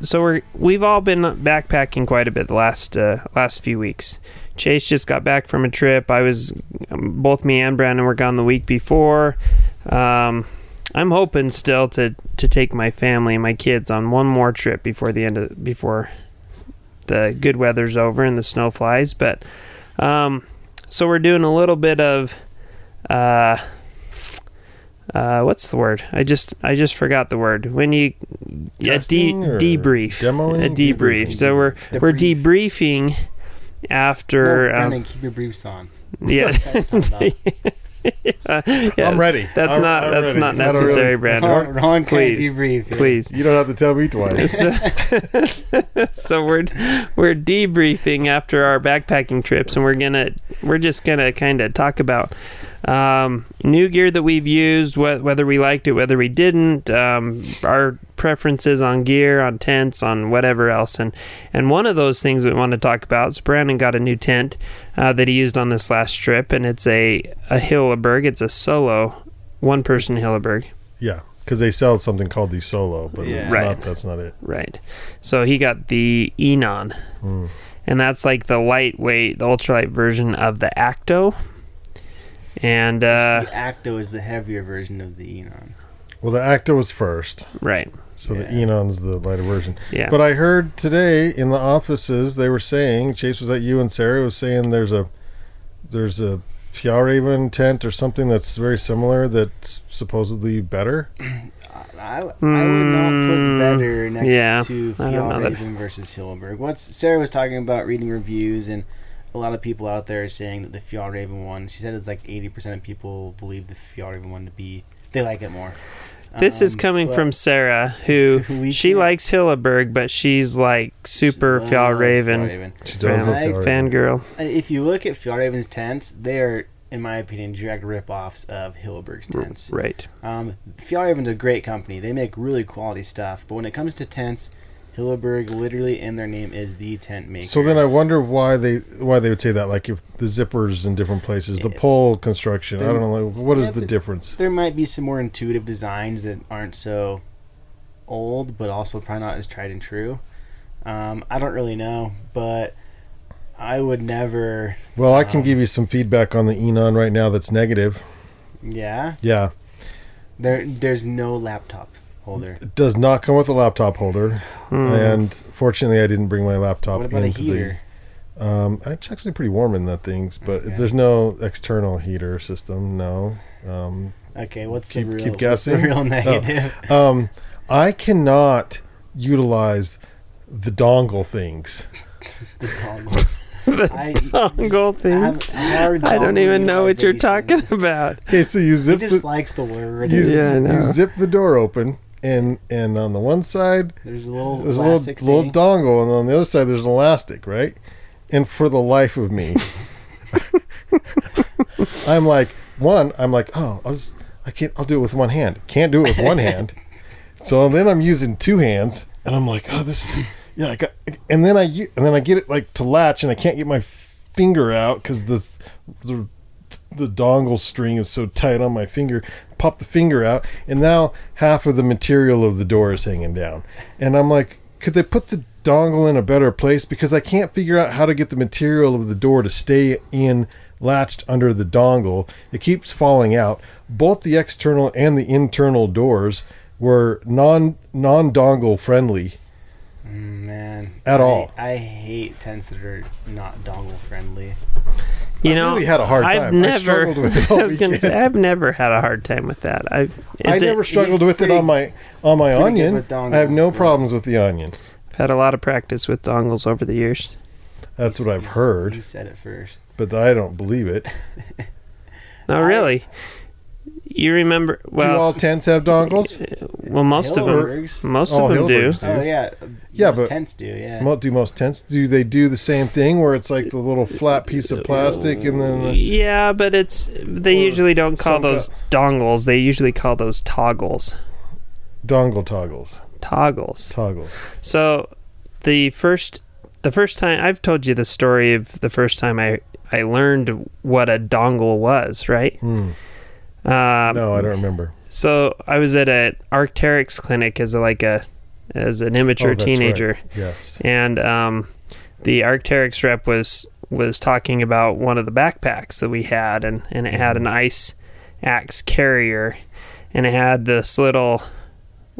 so we're we've all been backpacking quite a bit the last uh, last few weeks. Chase just got back from a trip. I was um, both me and Brandon were gone the week before. Um, I'm hoping still to to take my family and my kids on one more trip before the end of before the good weather's over and the snow flies. But um, so we're doing a little bit of uh uh what's the word i just i just forgot the word when you a de- debrief demoing? a debrief so we're we're debriefing after No, um, Brandon, keep your briefs on. yeah Yeah, I'm ready. that's I'm- not I'm that's ready. not I don't necessary really- brandon Ron, Ron can't please, debrief. here. please You don't have to tell me twice. so, so we're we're debriefing after our backpacking trips, and we're gonna we're just gonna kind of talk about um, new gear that we've used, wh- whether we liked it, whether we didn't, um, our preferences on gear, on tents, on whatever else, and and one of those things we want to talk about is Brandon got a new tent uh, that he used on this last trip, and it's a a Hilleberg. It's a solo one person Hilleberg. yeah, because they sell something called the Solo, but Yeah. Right. not, that's not it. Right. So he got the Enan. Mm. And that's like the lightweight, the ultralight version of the Akto. And uh the Akto is the heavier version of the Enan. Well, the Akto was first, right. so the Enan's the lighter version. Yeah. But I heard today in the offices they were saying Chase was at you and Sarah was saying there's a there's a Fjallraven tent or something that's very similar that's supposedly better. I, I would not put Mm, better next yeah, to I don't know that- Fjallraven versus Hilleberg. What's Sarah was talking about reading reviews, and a lot of people out there are saying that the Fjallraven one. She said it's like eighty percent of people believe the Fjallraven one to be they like it more. this is Um, coming from Sarah, who she can't- likes Hilleberg, but she's like super loves Fjallraven Fjallraven. Fan, does love Like Fjallraven. fangirl. If you look at Fjallraven's tents, they are, in my opinion, direct rip-offs of Hilleberg's tents. Right. Um, Fjallraven's a great company. They make really quality stuff. But when it comes to tents, Hilleberg literally in their name is the tent maker. So then I wonder why they why they would say that. Like if the zippers in different places, the pole construction. I don't know. Like, what is the difference? there might be some more intuitive designs that aren't so old, but also probably not as tried and true. Um, I don't really know, but I would never. Well, I can Um, give you some feedback on the Enan right now. That's negative. Yeah, Yeah, there. There's no laptop holder. it does not come with a laptop holder, Hmm. and fortunately, I didn't bring my laptop What about a into heater? the. Um, it's actually pretty warm in that thing, but Okay. there's no external heater system. No. Um, Okay, what's Keep- the real? keep what's the guessing? real negative? um, I cannot utilize the dongle things. The dongles. the I- dongle things. have I don't even know what you're talking about. Okay, so you zip. He just the, likes the word. you, Yeah, I you zip the door open, and and on the one side There's a little there's a little, little dongle, and on the other side there's an elastic, right? And for the life of me, I'm like one. I'm like, oh, I'll just, I can't. I'll do it with one hand. Can't do it with one hand. So then I'm using two hands, and I'm like, oh, this is yeah. I got, and then I and then I get it like to latch, and I can't get my finger out because the the the dongle string is so tight on my finger. Pop the finger out, and now half of the material of the door is hanging down. And I'm like, could they put the dongle in a better place? Because I can't figure out how to get the material of the door to stay in latched under the dongle. It keeps falling out. Both the external and the internal doors were non non dongle friendly Mm, man. At I- all. I hate tents that are not dongle friendly. You I know, really had a hard time. I've time. I never. struggled with it I was going to say, I've never had a hard time with that. I I is it- never struggled he's with it on my on my Anjan. I have no but- problems with the Anjan. I've had a lot of practice with dongles over the years. That's You what I've you heard, You said it first. but I don't believe it. Oh, no, I- really. You remember? Do all tents have dongles? well, most of them, Hillebergs. most Oh, of them do. Do. Oh yeah. Yeah, most but- tents do. Yeah. Mo- Do most tents do they do the same thing where it's like the little flat piece of plastic and then the, Yeah, but it's they usually don't call some those dongles. They usually call those toggles. dongle toggles Toggles. toggles? So the first the first time I've told you the story of the first time I I learned what a dongle was, right? Hmm. Um, No, I don't remember. So I was at an Arcteryx clinic as a, like a as an immature Oh, teenager, right. Yes. and um, the Arcteryx rep was was talking about one of the backpacks that we had, and and it had an ice axe carrier, and it had this little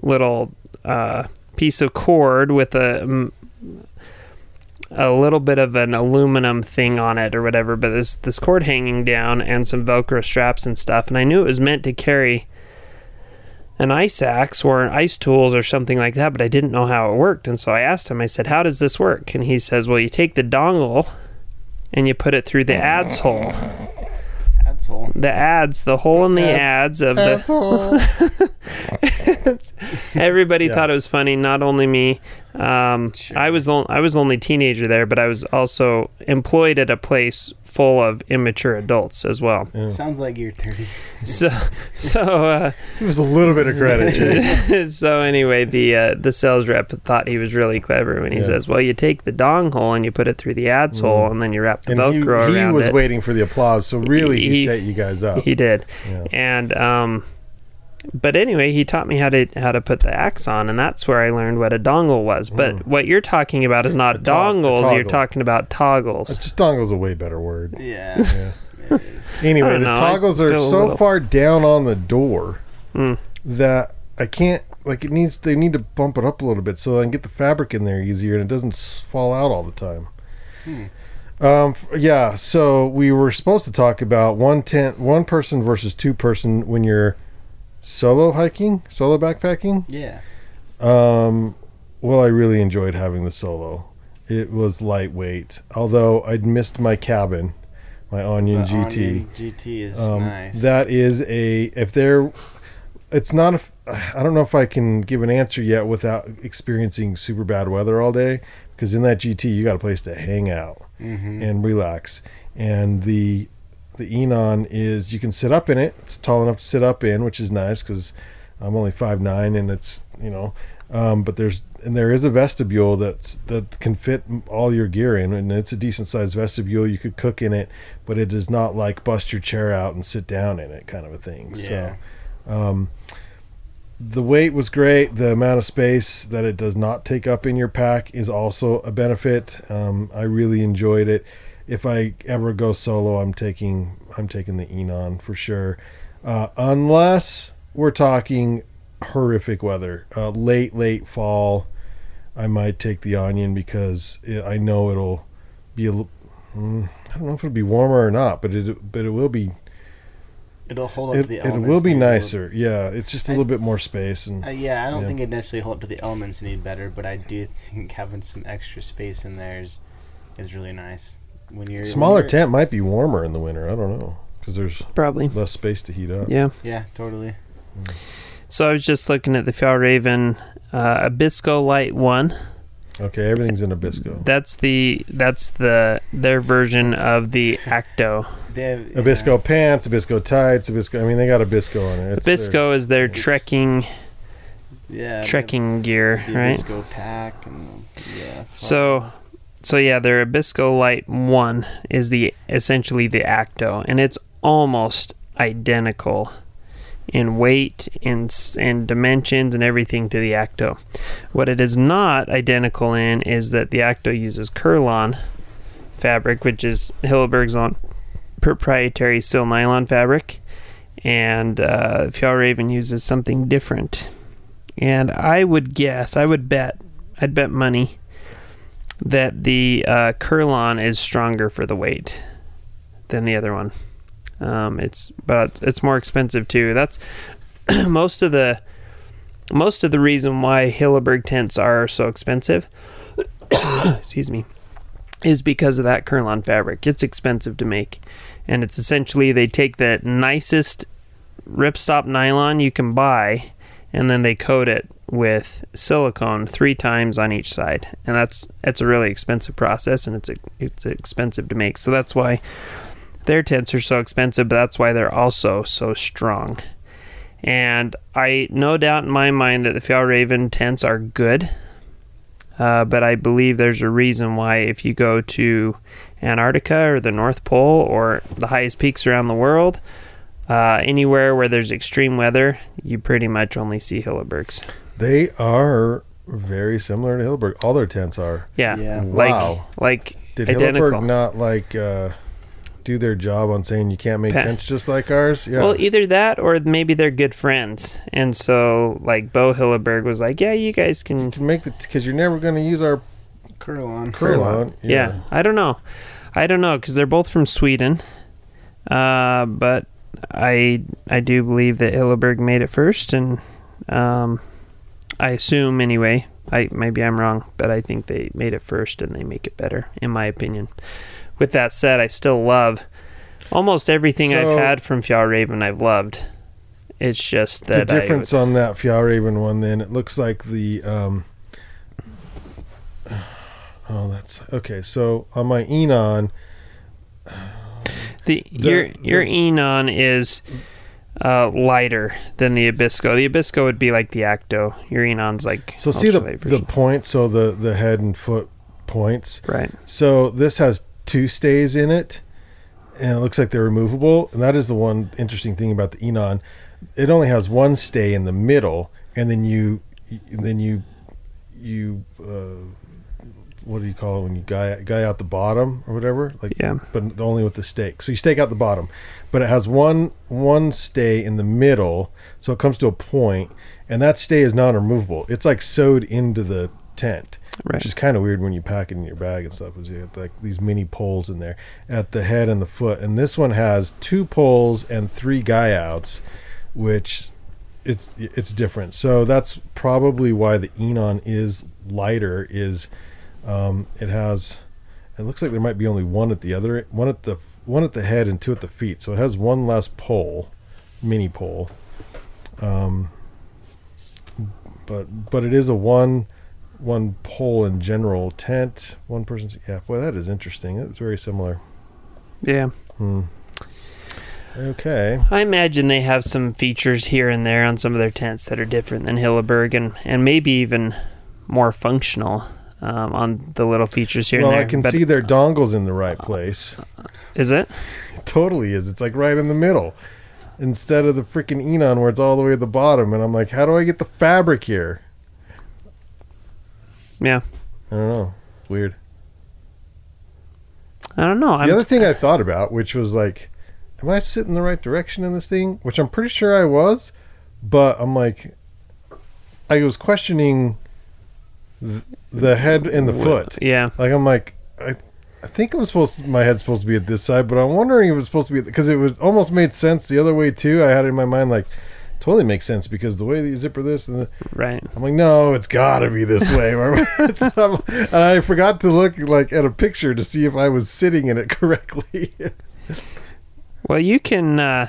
little uh, piece of cord with a a little bit of an aluminum thing on it or whatever, but this this cord hanging down and some Velcro straps and stuff, and I knew it was meant to carry an ice axe or an ice tools or something like that, but I didn't know how it worked. And so I asked him, I said, How does this work? And he says, Well, you take the dongle and you put it through the ads hole. Asshole. The ads, the hole in the ads of the. Everybody Yeah. thought it was funny, not only me. Um, Sure. I was on, I was only teenager there, but I was also employed at a place full of immature adults as well. Yeah. Sounds like you're 30. So, so uh, It was a little bit of credit. So anyway, the uh, the sales rep thought he was really clever when he Yeah. says, "Well, you take the dong hole and you put it through the ads hole, and then you wrap the Mm. And he, Velcro he around was waiting for the applause, so really he, He- set you guys up. He did, yeah. and um, but anyway, he taught me how to how to put the axe on, and that's where I learned what a dongle was. But Mm. what you're talking about is not to- dongles; you're talking about toggles. Uh, Just dongle's a way better word. Yeah. Yeah. Anyway, the know, I toggles are so little- far down on the door Mm. that I can't like it needs they need to bump it up a little bit so I can get the fabric in there easier and it doesn't fall out all the time. Hmm. Um yeah, so we were supposed to talk about one tent one person versus two person when you're solo hiking, solo backpacking. Yeah. Um, well, I really enjoyed having the solo. It was lightweight, although I'd missed my cabin, my Anjan The GT. Anjan GT is Um, nice. That is a if there, it's not. A, I don't know if I can give an answer yet without experiencing super bad weather all day. Because in that GT, you got a place to hang out hmm and relax. And the the Enan is you can sit up in it. It's tall enough to sit up in, which is nice because I'm only five nine and it's you know. Um, but there's and there is a vestibule that's that can fit all your gear in, and it's a decent sized vestibule. You could cook in it, but it does not like bust your chair out and sit down in it, kind of a thing. Yeah. So, um, the weight was great. The amount of space that it does not take up in your pack is also a benefit. Um, I really enjoyed it. If I ever go solo, I'm taking I'm taking the Enan for sure, uh, unless we're talking horrific weather, uh, late late fall. I might take the Anjan because it, I know it'll be a. mm, I don't know if it'll be warmer or not, but it but it will be It'll hold up it, to the elements. it will be nicer. Yeah, it's just a I- little bit more space and Uh, yeah, I don't Yeah. think it necessarily hold up to the elements any better, but I do think having some extra space in there is is really nice. When you're when smaller you're- tent might be warmer in the winter. I don't know because there's Probably, less space to heat up. yeah. Yeah, totally. So I was just looking at the Fjallraven uh, Abisko Light One. Okay, everything's in Abisko. That's the that's the their version of the Akto. They have, Abisko pants, Abisko tights, Abisko. I mean, they got Abisko on it. It's their- is their it's- trekking yeah, trekking gear, the, right? Visco pack and yeah. So, so yeah, their Abisko Light One is the essentially the Akto, and it's almost identical in weight, and in dimensions, and everything to the Akto. What it is not identical in is that the Akto uses Kerlon fabric, which is Hilleberg's own proprietary silk nylon fabric, and uh, Fjallraven uses something different. And I would guess, I would bet I'd bet money that the uh, Kerlon is stronger for the weight than the other one. Um, it's but it's more expensive too. That's most of the most of the reason why Hilleberg tents are so expensive. excuse me, is because of that Kerlon fabric. It's expensive to make, and it's essentially they take the nicest ripstop nylon you can buy, and then they coat it with silicone three times on each side, and that's it's a really expensive process, and it's it's expensive to make. So that's why their tents are so expensive, but that's why they're also so strong. And I no doubt in my mind that the Fjallraven tents are good, uh, but I believe there's a reason why if you go to Antarctica or the North Pole or the highest peaks around the world, uh, anywhere where there's extreme weather, you pretty much only see Hillebergs. They are very similar to Hilleberg. All their tents are. Yeah, Yeah. Wow. like like Did identical. Hilleberg not like uh, do their job on saying you can't make Pa- tents just like ours? Yeah. Well, either that or maybe they're good friends, and so like Bo Hilleberg was like, "Yeah, you guys can." you can make the because you're never going to use our Kerlon. curl on. Yeah. I don't know, I don't know because they're both from Sweden, uh, but I I do believe that Hilleberg made it first, and um, I assume anyway. I maybe I'm wrong, but I think they made it first, and they make it better, in my opinion. With that said, I still love almost everything I've had from Fjallraven. I've loved. It's just The that I difference on that Fjallraven one, then it looks like the. Um, oh, that's okay. So on my Enan, The, The- your your the- Enan is uh, lighter than the Abisko. The Abisko would be like the Akto. Your Enan's like so see the the points. So the the head and foot points. right. So this has two stays in it, and it looks like they're removable. And that is the one interesting thing about the Enan. It only has one stay in the middle, and then you, then you, you, uh, what do you call it when you guy guy out the bottom or whatever? Like, Yeah. but only with the stake. So you stake out the bottom, but it has one one stay in the middle, so it comes to a point, and that stay is non-removable. It's like sewed into the tent Right. which is kind of weird when you pack it in your bag and stuff. Is you have like these mini poles in there at the head and the foot, and this one has two poles and three guy outs, which it's it's different. So that's probably why the Enan is lighter. Is um, it has? It looks like there might be only one at the other one at the one at the head and two at the feet. So it has one less pole, mini pole. Um, but but it is a one one pole in general tent one person's yeah boy that is interesting it's very similar Yeah. hmm. okay I imagine they have some features here and there on some of their tents that are different than Hilleberg and, and maybe even more functional um, on the little features here well and there. i can But see their dongles in the right place Is it? it totally is it's like right in the middle instead of the freaking Enan where it's all the way at the bottom and i'm like how do i get the fabric here Yeah. i don't know it's weird I don't know. the I'm, other thing i thought about which was like am i sitting the right direction in this thing which i'm pretty sure i was but i'm like i was questioning the head and the foot Yeah. Like I'm like I I think it was supposed to, my head's supposed to be at this side, but I'm wondering if it was supposed to be because it was almost made sense the other way too. I had it in my mind like totally makes sense because the way that you zipper this and the, Right. I'm like no, it's got to be this way. And I forgot to look like at a picture to see if I was sitting in it correctly. Well, you can. Uh,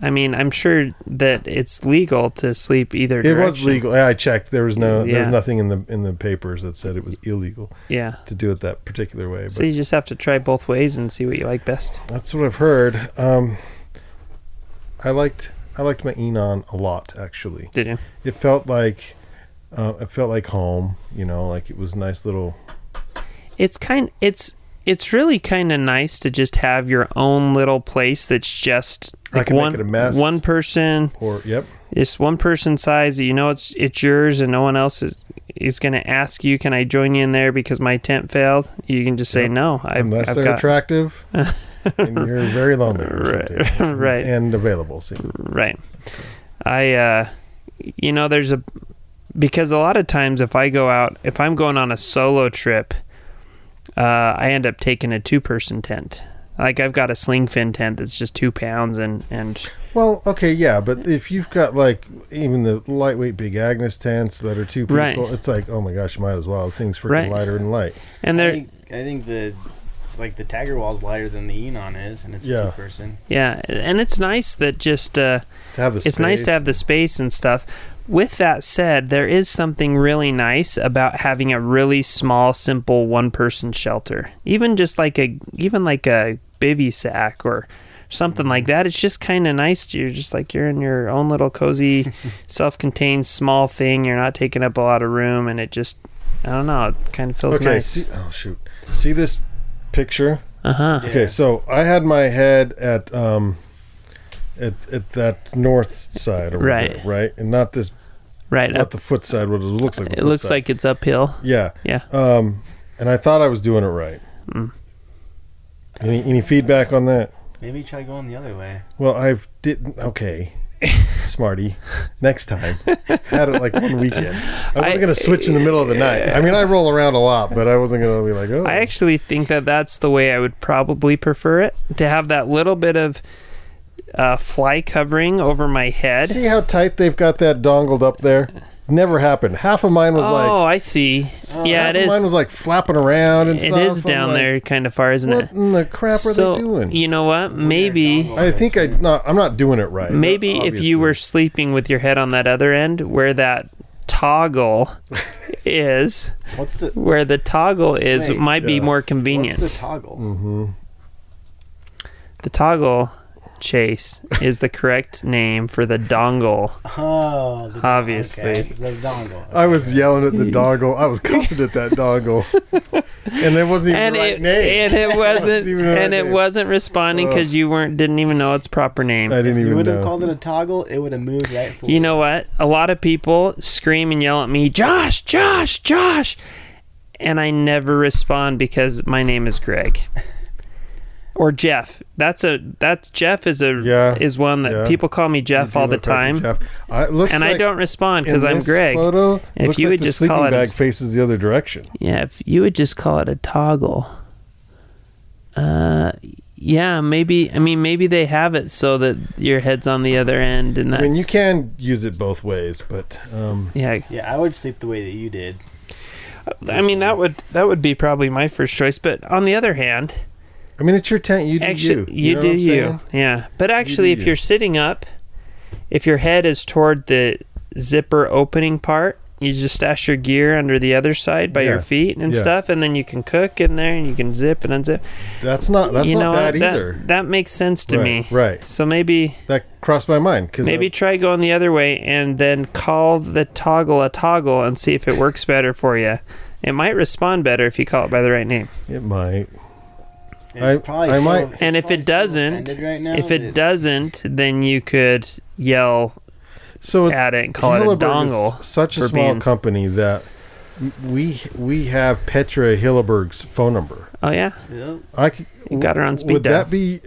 I mean, I'm sure that it's legal to sleep either it direction. was legal. Yeah, I checked. There was no there was nothing in the in the papers that said it was illegal Yeah. to do it that particular way. But So you just have to try both ways and see what you like best. That's what I've heard. Um, I liked I liked my Enan a lot actually. Did you? It felt like uh, it felt like home. You know, like it was nice little. It's kind. It's it's really kind of nice to just have your own little place that's just I can make one it a mess. one person. Or yep, It's one person size that you know it's it's yours and no one else is is going to ask you, "Can I join you in there because my tent failed?" You can just say Yep. no. I've, unless I've they're got attractive and you're very lonely, Right, right. and available. See, right. I uh, you know, there's a because a lot of times if I go out, if I'm going on a solo trip, uh, I end up taking a two person tent. Like I've got a Slingfin tent that's just two pounds and and Well, okay, yeah, but if you've got like even the lightweight Big Agnes tents that are two people, Right. it's like, oh my gosh, you might as well. Things freaking Right. lighter than light. and I they're think, I think the it's like the Tiger Wall's lighter than the Enan is, and it's Yeah. a two person. yeah, and it's nice that just uh, To have the it's nice to have the space and stuff. With that said, there is something really nice about having a really small, simple one-person shelter. Even just like a, even like a bivy sack or something like that. It's just kind of nice. You're just like you're in your own little cozy, self-contained small thing. You're not taking up a lot of room, and it just, I don't know, it kind of feels Okay, nice. see, oh shoot, see this picture? Uh huh. Yeah. Okay, so I had my head at um at, at that north side over Right. there, right, and not this Right not up. the foot side. What it looks like. It looks side. like it's uphill. yeah, Yeah. um, and I thought I was doing it right. Mm. Any any feedback on that? Maybe try going the other way. Well, I've didn't. Okay, smarty. Next time, had it like one weekend. I wasn't I- gonna switch in the middle of the night. I mean, I roll around a lot, but I wasn't gonna be like, oh. I actually think that that's the way I would probably prefer it to have that little bit of uh, fly covering over my head. See how tight they've got that dongled up there? Never happened. Half of mine was oh, like. Oh, I see. yeah, half it of Mine was like flapping around and It stuff. is I'm down like, there, kind of far, isn't What it? What in the crap are so they doing? you know what? Maybe, I think I not. I'm not doing it right. maybe if you were sleeping with your head on that other end, where that toggle is, What's the where the toggle is, Wait, might be more convenient. What's the toggle? Mm-hmm. The toggle chase is the correct name for the dongle. Oh, the, Obviously. okay, the dongle. I was yelling at the hmm. dongle. I was cussing at that dongle, and it wasn't even and the right it name. and it wasn't even the right and it name. wasn't responding because you weren't didn't even know its proper name. I didn't If you would have called it a toggle, it would have moved right. For You know what? A lot of people scream and yell at me, Josh, Josh, Josh, and I never respond because my name is Greg. Or Jeff. That's a that's Jeff is a Yeah, is one that yeah. people call me Jeff all the look like time, Jeff. I, it looks and I don't respond because I'm this Greg. Photo, If looks you like would the just call it a- bag faces the other direction. Yeah, if you would just call it a toggle. Uh yeah, maybe I mean maybe they have it so that your head's on the other end and that's I mean, you can use it both ways, but um, Yeah, Yeah, I would sleep the way that you did. I mean that would that would be probably my first choice, but on the other hand, I mean, it's your tent. You do actually you. you, know do you. Yeah. But actually do if you. you're sitting up, if your head is toward the zipper opening part, you just stash your gear under the other side by Yeah. your feet and Yeah. stuff and then you can cook in there and you can zip and unzip. That's not. That's you not know bad what? That, either. that makes sense to right, me. Right. So maybe That crossed my mind because maybe try going the other way and then call the toggle a toggle and see if it works better for you. It might respond better if you call it by the right name. it might. It's I- probably I so- might- And if it doesn't, offended right now if it that- doesn't, then you could yell So at it and call it a Hilleberg is dongle. such a small being- company that we we have Petra Hilleberg's phone number. Oh yeah, Yeah. I c- you got her on speed Would dial. that be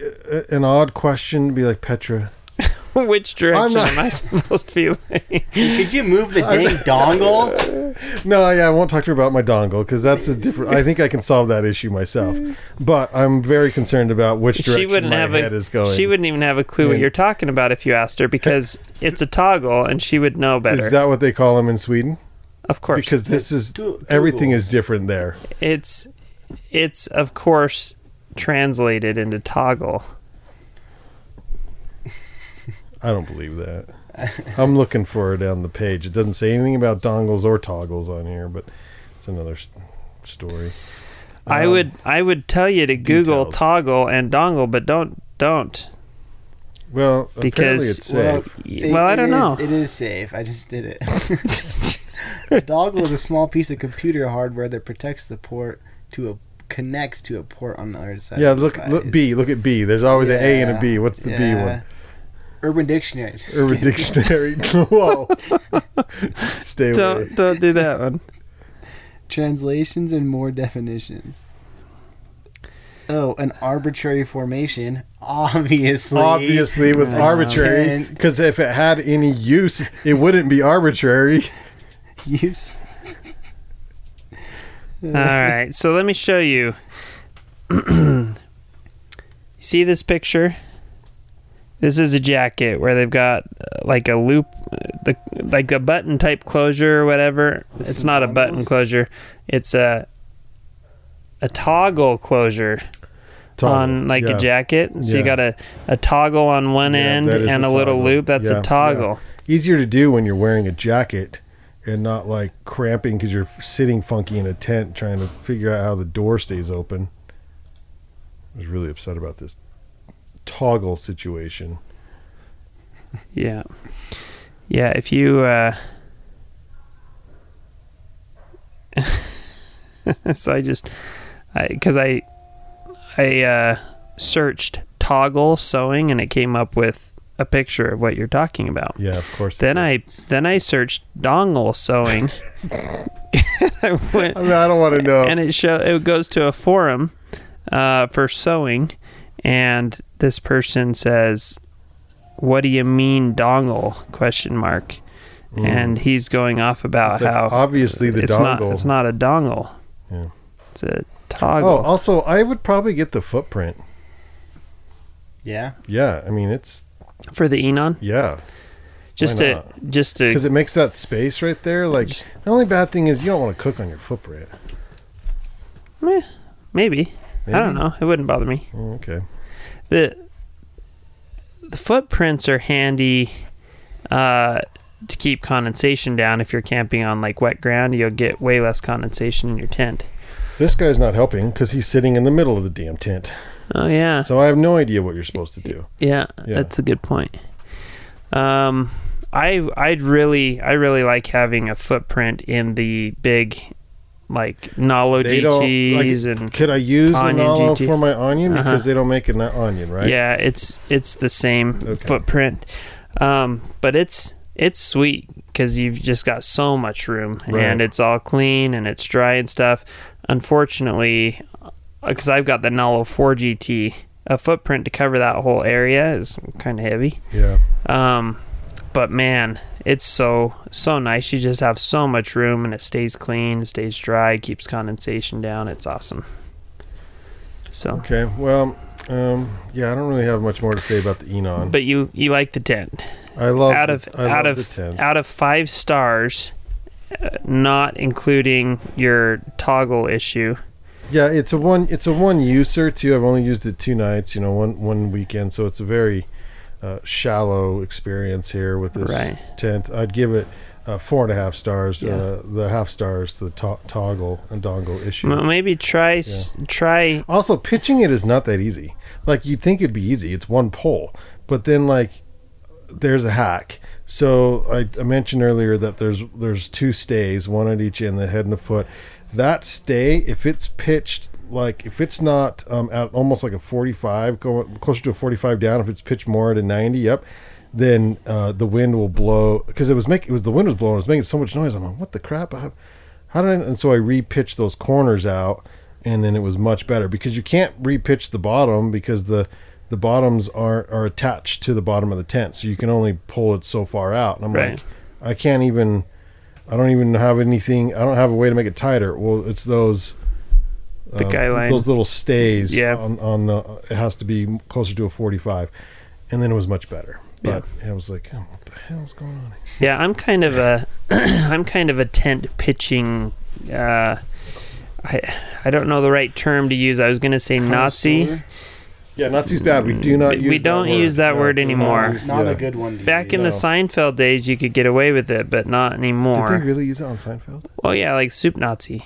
an odd question to be like Petra? Which direction not- am I supposed to be? looking? Could you move the dang dongle? No, yeah, I won't talk to her about my dongle because that's a different. I think I can solve that issue myself. But I'm very concerned about which direction she wouldn't my have head a. is going. She wouldn't even have a clue what you're talking about if you asked her because it's a toggle and she would know better. Is that what they call them in Sweden? of course, Because this is everything is different there. it's it's of course translated into toggle. I don't believe that. I'm looking for it down the page. It doesn't say anything about dongles or toggles on here, but it's another s- story. I Um, would I would tell you to Google details. toggle and dongle, but don't don't Well, apparently because it's safe. It- well I don't is- know. It is safe. I just did it. a dongle is a small piece of computer hardware that protects the port to a connects to a port on the other side. yeah, of the look, look device. B. Look at B. There's always an A and a B. What's the B one? Urban Dictionary. Just Urban kidding. Dictionary. Whoa. Stay away. don't don't do that one. Translations and more definitions. Oh, an arbitrary formation. Obviously. Obviously, it was Uh, arbitrary because if it had any use, it wouldn't be arbitrary. Use. All right, so let me show you. you see this picture? This is a jacket where they've got uh, like a loop, uh, the like a button type closure or whatever. It's some not a button closure. It's a a toggle closure Toggle. on like Yeah. a jacket. So you got a, a toggle on one Yeah, end and a a, little loop. That's Yeah, a toggle. Easier to do when you're wearing a jacket and not like cramping because you're sitting funky in a tent trying to figure out how the door stays open. I was really upset about this toggle situation. Yeah. Yeah, if you uh so I just I cuz I I uh searched toggle sewing and it came up with a picture of what you're talking about. Yeah, of course. Then I then I searched dongle sewing. I went I mean, I don't want to know. and it show it goes to a forum uh, for sewing, and this person says, "What do you mean dongle?" Question mark, Mm. and he's going off about It's like, how obviously the it's dongle. not it's not a dongle, Yeah. it's a toggle. oh, also, I would probably get the footprint. Yeah. Yeah, I mean it's for the Enan. yeah Just to just to because it makes that space right there. Like Just- the only bad thing is you don't want to cook on your footprint. maybe. Maybe? I don't know. It wouldn't bother me. Oh, okay. The the footprints are handy uh, to keep condensation down. If you're camping on like wet ground, you'll get way less condensation in your tent. This guy's not helping because he's sitting in the middle of the damn tent. Oh yeah, So I have no idea what you're supposed to do. yeah, Yeah. that's a good point. Um, I I'd really I really like having a footprint in the big like Nallo They GTs like, and Could I use Anjan the Nallo GT? for my Anjan because Uh-huh. they don't make an Anjan, right? Yeah, it's it's the same Okay. footprint, um, but it's it's sweet because you've just got so much room Right. and it's all clean and it's dry and stuff. Unfortunately, because I've got the Nallo 4 GT, a footprint to cover that whole area is kind of heavy. Yeah. Um, but man, it's so so nice. You just have so much room and it stays clean, it stays dry, keeps condensation down. It's awesome. So. Okay. Well, um, yeah, I don't really have much more to say about the Enan. But you you like the tent. I love out of I out of out of five stars, uh, not including your toggle issue. Yeah, it's a one. It's a one user too. I've only used it two nights. You know, one one weekend. So it's a very uh, shallow experience here with this Right. tent. I'd give it uh, four and a half stars. Yeah. Uh, the half stars, the to- toggle and dongle issue. Maybe try s try. Also, pitching it is not that easy. Like you'd think it'd be easy. It's one pole, but then like there's a hack. So I, I mentioned earlier that there's there's two stays, one at each end, the head and the foot. That stay, if it's pitched like if it's not um, at almost like a 45, going closer to a 45 down, if it's pitched more at a 90, yep, then uh, the wind will blow because it was making it was the wind was blowing, it was making so much noise. I'm like, what the crap? How, how did I? And so I repitched those corners out, and then it was much better because you can't repitch the bottom because the the bottoms are are attached to the bottom of the tent, so you can only pull it so far out. And I'm Right. like, I can't even. I don't even have anything. I don't have a way to make it tighter. Well, it's those. The uh, guy line. those little stays Yeah. on, on the it has to be closer to a 45 and then it was much better but i was like oh, what the hell's going on here? Yeah, I'm kind of a I'm kind of a tent pitching. Uh, I I don't know the right term to use. I was gonna say Nazi. Yeah nazi's bad we do not We use don't that word. use that No, word anymore. not- Not yeah. a good one. To Back in the Seinfeld days, you could get away with it, but not anymore. did they really use it on seinfeld Well, yeah, like soup Nazi.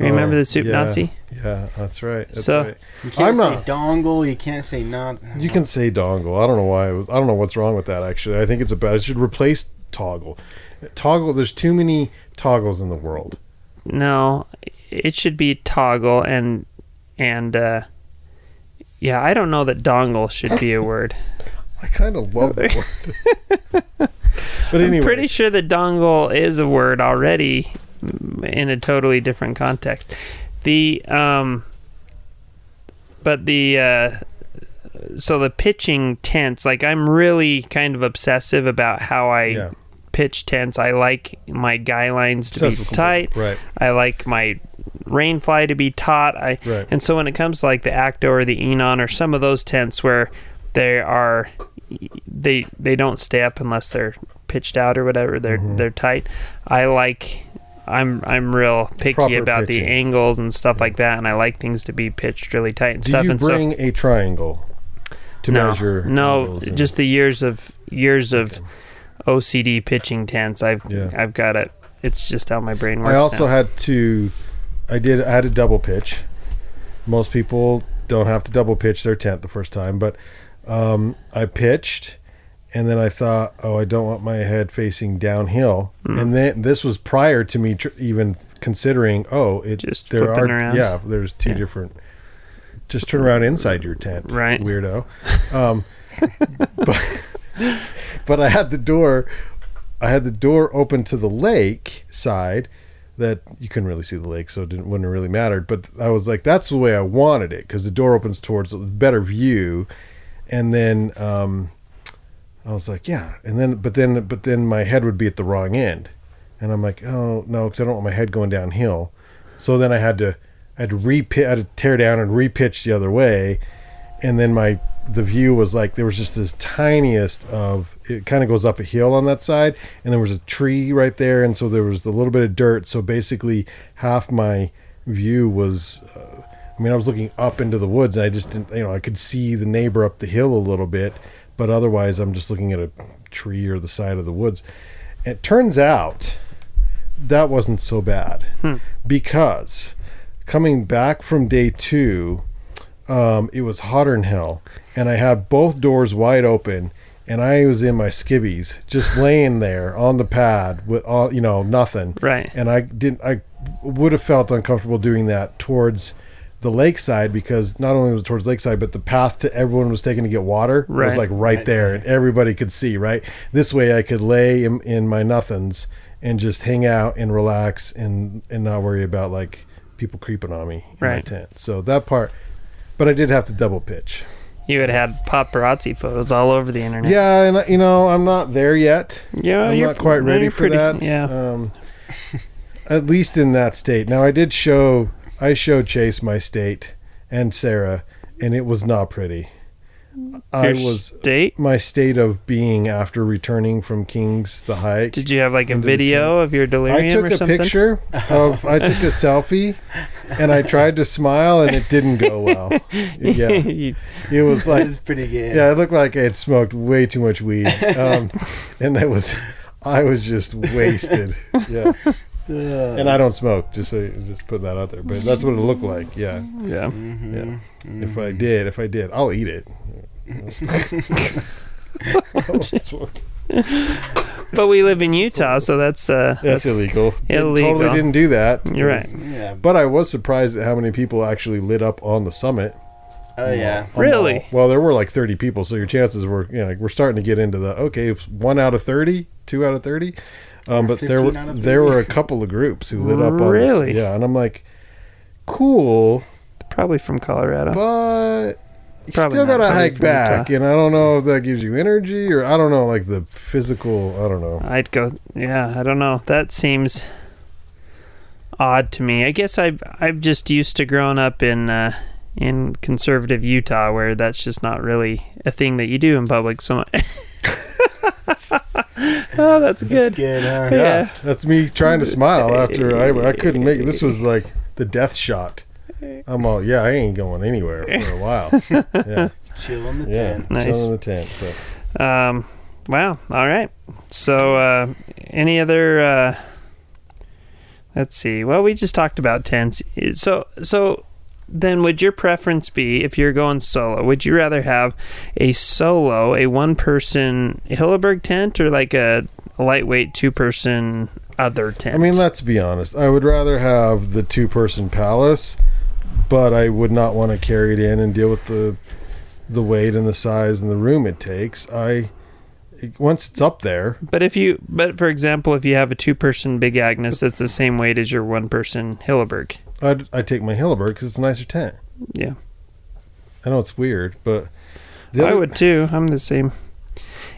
You remember Oh, the soup yeah. Nazi? yeah that's right that's So- right. You can't I'm say not- dongle. You can't say not. you can say dongle i don't know why i don't know what's wrong with that actually i think it's a bad it should replace toggle toggle there's too many toggles in the world No, it should be toggle and and uh, yeah, I don't know that dongle should be a word. i kind of love the word but anyway I'm pretty sure that dongle is a word already in a totally different context. The um, but the uh, so the pitching tents, like I'm really kind of obsessive about how I yeah pitch tents. I like my guy lines to be tight. Right. I like my rainfly to be taut. I Right. and so when it comes to like the Akto or the Enan or some of those tents where they are they they don't stay up unless they're pitched out or whatever. They're Mhm. they're tight. I like I'm I'm real picky Proper about the angles and stuff like that and I like things to be pitched really tight and Do stuff you and bring a triangle to so no, measure? no just the years of years of Okay. OCD pitching tents. I've Yeah. I've got it. It's just how my brain works. I also now. had to. I did. I had a double pitch. Most people don't have to double pitch their tent the first time, but um, I pitched, and then I thought, oh, I don't want my head facing downhill. Mm. And then this was prior to me tr- even considering, oh, it Just there are around. yeah, there's two Yeah. different. Just turn around inside your tent, Right. Weirdo. Um, but but I had the door, I had the door open to the lake side. That you couldn't really see the lake, so it didn't wouldn't really mattered. But I was like, that's the way I wanted it because the door opens towards a better view, and then um, I was like, yeah, and then but then but then my head would be at the wrong end, and I'm like, oh no, because I don't want my head going downhill. So then I had to I had to repit, I had to tear down and repitch the other way, and then my the view was like there was just this tiniest of it kind of goes up a hill on that side and there was a tree right there and so there was a little bit of dirt. So basically half my view was uh, i mean i was looking up into the woods and i just didn't you know i could see the neighbor up the hill a little bit but otherwise i'm just looking at a tree or the side of the woods it turns out that wasn't so bad Hmm. because coming back from day two um, it was hotter than hell, and I had both doors wide open, and I was in my skivvies, just laying there on the pad with all you know nothing. Right. And I didn't. I would have felt uncomfortable doing that towards the lakeside because not only was it towards lakeside, but the path to everyone was taking to get water was like right Right there, and everybody could see. Right. This way, I could lay in, in my nothings and just hang out and relax and and not worry about like people creeping on me in my tent. So that part. But I did have to double pitch. You had had paparazzi photos all over the internet. Yeah, and you know I'm not there yet. yeah, I'm you're not quite ready for pretty- that. Yeah, Um, at least in that state. Now I did show I showed Chase my state and Sarah, and it was not pretty. I was state. my state of being after returning from King's the hike. Did you have like a video of your delirium? I took a something? picture of I took a selfie, and I tried to smile, and it didn't go well. Yeah, You- it was like It's pretty good. Yeah, it looked like I had smoked way too much weed, um, and I was, I was just wasted. Yeah, and I don't smoke. Just so just put that out there, but that's what it looked like. Yeah, yeah. Mhm, Yeah. if I mhm. did, if I did, I'll eat it. But we live in Utah, so that's uh That's illegal. illegal. Totally didn't do that. You're right. Yeah. But I was surprised at how many people actually lit up on the summit. Oh yeah. On Really? the- Well, there were like 30 people, so your chances were, you know, like, we're starting to get into the okay, one out of 30, two out of 30. Um, but there were 15 out of there were a couple of groups who lit up on Really? this. Yeah, and I'm like, cool, probably from Colorado. but you Probably still gotta hike back, Utah. and I don't know if that gives you energy or I don't know, like the physical. I don't know. I'd go. Yeah, I don't know. That seems odd to me. I guess I've I've just used to growing up in uh, in conservative Utah, where that's just not really a thing that you do in public. So, oh, that's good. That's good, huh? Yeah, Yeah. that's me trying to smile after I I couldn't make it. This was like the death shot. I'm all yeah, I ain't going anywhere for a while. Yeah, Chill in the yeah, tent. Nice. chilling in the tent. So. Um, wow. All right. So, uh, any other? Uh, let's see. Well, we just talked about tents. So, so then, would your preference be if you're going solo? Would you rather have a solo, a one-person Hilleberg tent, or like a lightweight two-person other tent? I mean, let's be honest. I would rather have the two person palace, but I would not want to carry it in and deal with the the weight and the size and the room it takes. I once it's up there, But if you, but for example, if you have a two-person Big Agnes that's the same weight as your one-person Hilleberg, I'd I take my Hilleberg because it's a nicer tent. yeah. I know it's weird, but I other- would too. I'm the same.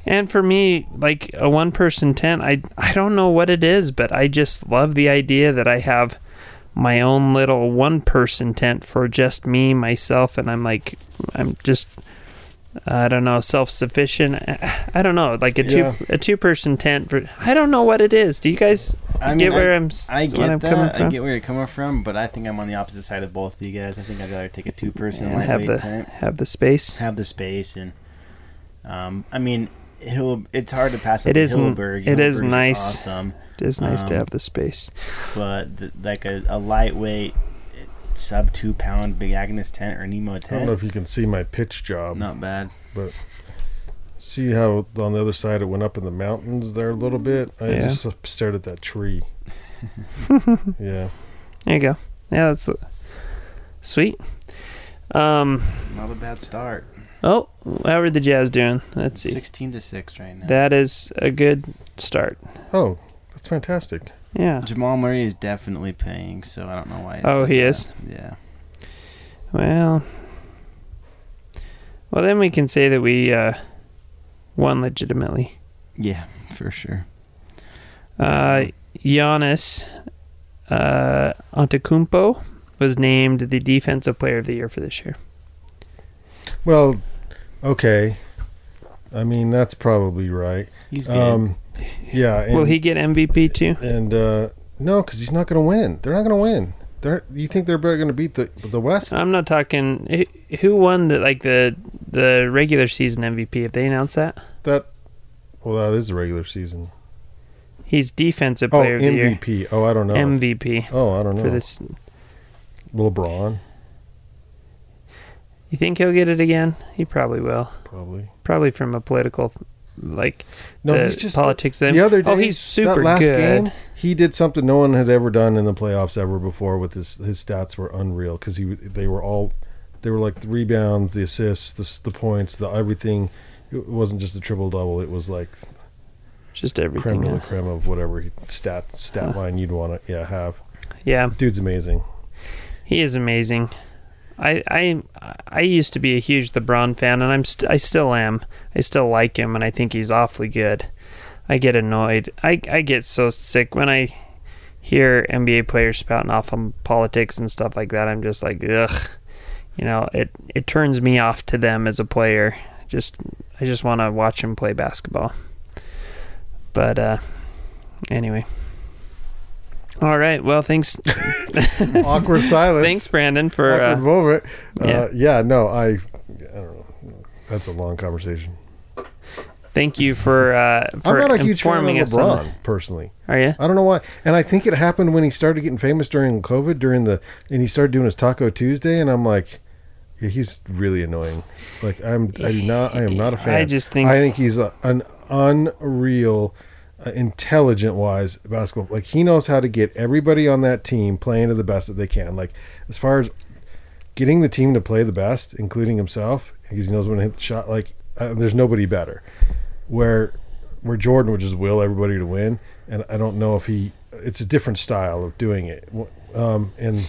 And for me, like a one person tent, I I don't know what it is, but I just love the idea that I have my own little one person tent for just me, myself, and I'm like I'm just I don't know, self sufficient. I don't know, like a two Yeah. a two person tent for I don't know what it is. Do you guys I get mean, where I, I'm s- I get I'm that. coming I get where you're coming from, but I think I'm on the opposite side of both of you guys. I think I'd rather take a two-person and have the tent, have the space. have the space, and um, I mean, Hill. It's hard to pass It is Hilleberg. it is Hilleberg's nice. awesome, It is nice to Um, have the space. but the, like a, a lightweight sub two pound big Agnes tent or Nemo tent. I don't know if you can see my pitch job. not bad. But see how on the other side it went up in the mountains there a little bit? I Yeah. just stared at that tree. yeah. There you go. Yeah, that's sweet. Um. Not a bad start. Oh, how are the Jazz doing? Let's see. Sixteen to six right now. That is a good start. Oh, that's fantastic. Yeah. Jamal Murray is definitely paying, so I don't know why. I Oh, he that. is? Yeah. Well. Well, then we can say that we uh, won legitimately. Yeah, for sure. Uh, Giannis uh, Antetokounmpo was named the Defensive Player of the Year for this year. Well, okay. I mean, that's probably right. He's good. Um, yeah. And, Will he get MVP too? And uh, no, because he's not going to win. They're not going to win. They're. You think they're going to beat the the West? I'm not talking. who- Who won the like the the regular season MVP? If they announce that? that. Well, that is the regular season. He's Defensive Oh, Player of the Year. MVP. Oh, I don't know. MVP oh, I don't know. for this. LeBron, You think he'll get it again? He probably will. probably. Probably from a political, like No, the he's just politics. Then the other oh, day. oh, he's super last good. Game, he did something no one had ever done in the playoffs ever before. With his his stats were unreal because he they were all they were like the rebounds, the assists, the the points, the everything. It wasn't just a triple double. It was like Just everything. creme de la creme of whatever he, stat stat Huh. line you'd want to yeah have. Yeah, Dude's amazing. he is amazing. I I I used to be a huge LeBron fan, and I'm st- I still am. I still like him, and I think he's awfully good. I get annoyed. I I get so sick when I hear NBA players spouting off on politics and stuff like that. I'm just like, ugh. You know, it it turns me off to them as a player. Just I just want to watch him play basketball. But uh anyway. All right. Well, thanks Awkward silence. thanks Brandon for Awkward uh, moment. yeah. Uh, yeah. No, I. I don't know. That's a long conversation. thank you for uh for I'm not a huge fan of informing us on LeBron personally. Are you? I don't know why. And I think it happened when he started getting famous during COVID, during the and he started doing his Taco Tuesday, and I'm like, yeah, he's really annoying. Like I'm, I do not, I am not a fan. I just think I think he's a, an unreal, uh, intelligent wise basketball. Like he knows how to get everybody on that team playing to the best that they can. Like as far as getting the team to play the best, including himself, because he knows when to hit the shot. Like uh, there's nobody better. Where where Jordan would just will everybody to win, and I don't know if he. It's a different style of doing it, um, and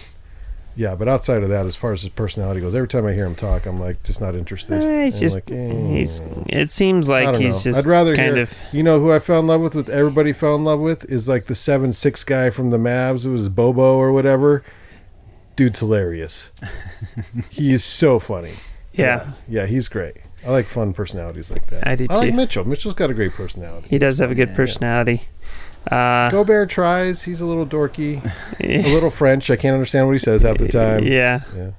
yeah. But outside of that, as far as his personality goes, every time I hear him talk, I'm like just not interested. Eh, he's just like, eh. he's it seems like he's know. just I'd rather kind hear, of You know who I fell in love with? With everybody fell in love with is like the seven six guy from the Mavs. It was Bobo or whatever. Dude's hilarious. he is so funny. yeah. yeah, he's great. I like fun personalities like that. I do I like too. Mitchell. Mitchell's got a great personality. He does have a good Yeah. Personality. Uh Gobert tries. He's a little dorky, a little French. I can't understand what he says half the time. Yeah. Yeah.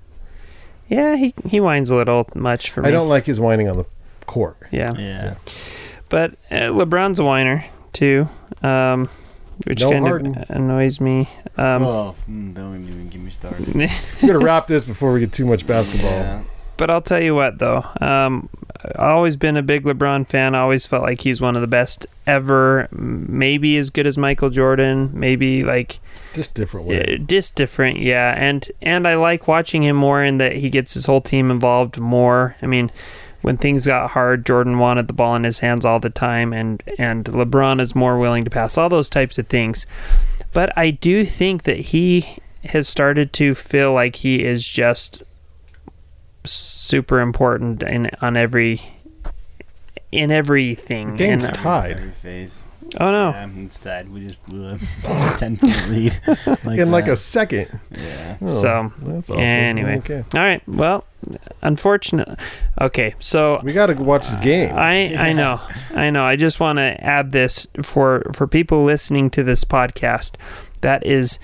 Yeah, he he whines a little much for me. I don't like his whining on the court. Yeah. Yeah. But uh, LeBron's a whiner too. Um which No kind Harden. of annoys me. Um oh, mm, don't even get me started. We're gonna wrap this before we get too much basketball. Yeah. But I'll tell you what, though, um, I've always been a big LeBron fan. I always felt like he's one of the best ever. Maybe as good as Michael Jordan. Maybe like Just different way. uh, just different, yeah. And and I like watching him more in that he gets his whole team involved more. I mean, when things got hard, Jordan wanted the ball in his hands all the time, and and LeBron is more willing to pass. All those types of things. But I do think that he has started to feel like he is just super important in on every in everything. Game's And, uh, tied Every phase. oh no, Yeah, instead, we just blew a 10 point lead. like in like a second. Yeah. Oh, So, that's awesome. anyway. okay. all right. Well, unfortunately, okay. So we got to watch the game. I I know I know. I just want to add this for for people listening to this podcast. That is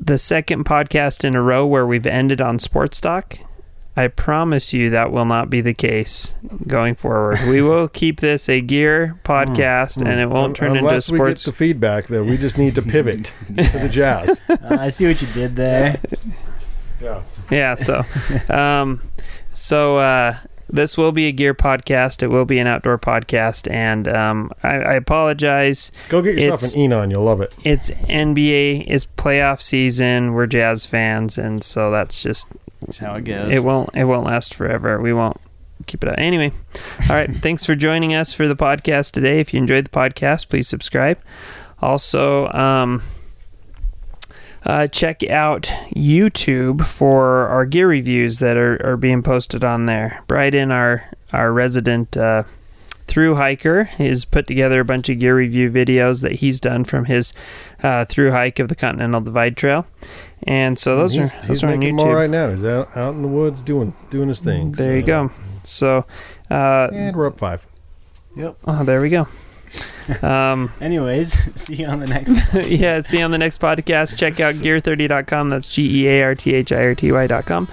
the second podcast in a row where we've ended on sports talk. I promise you that will not be the case going forward. We will keep this a gear podcast, and it won't Un- turn into Unless we get sports. the feedback that we just need to pivot to the Jazz. Uh, I see what you did there. Yeah. yeah. So, um, so uh, this will be a gear podcast. It will be an outdoor podcast, and um, I, I apologize. Go get yourself It's- an Enan. You'll love it. it's NBA, it's playoff season. We're Jazz fans, and so that's just That's how it goes. it. Won't it won't last forever. We won't keep it up anyway. All right, thanks for joining us for the podcast today. If you enjoyed the podcast, please subscribe. Also, um, uh, check out YouTube for our gear reviews that are, are being posted on there. Bryden, our our resident uh, through hiker, has put together a bunch of gear review videos that he's done from his uh, through hike of the Continental Divide Trail, and so those he's, are he's are on making YouTube. more right now. He's out, out in the woods doing doing his thing. There you go. So, uh, And we're up five. Yep. oh, there we go. Um, Anyways, see you on the next yeah, see you on the next podcast. Check out gear30.com. That's G E A R T H I R T Y.com.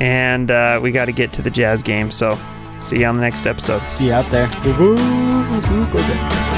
And uh, we got to get to the jazz game. So, see you on the next episode. See you out there. Woo-hoo, woo-hoo.